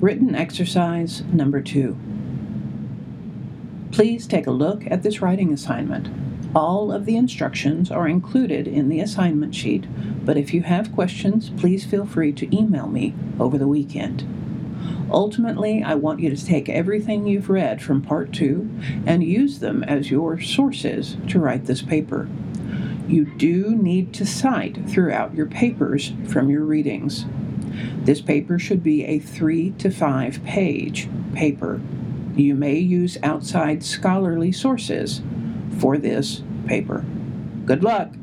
Written exercise number two. Please take a look at this writing assignment. All of the instructions are included in the assignment sheet, but if you have questions, please feel free to email me over the weekend. Ultimately, I want you to take everything you've read from Part 2 and use them as your sources to write this paper. You do need to cite throughout your papers from your readings. This paper should be a three to five page paper. You may use outside scholarly sources for this paper. Good luck!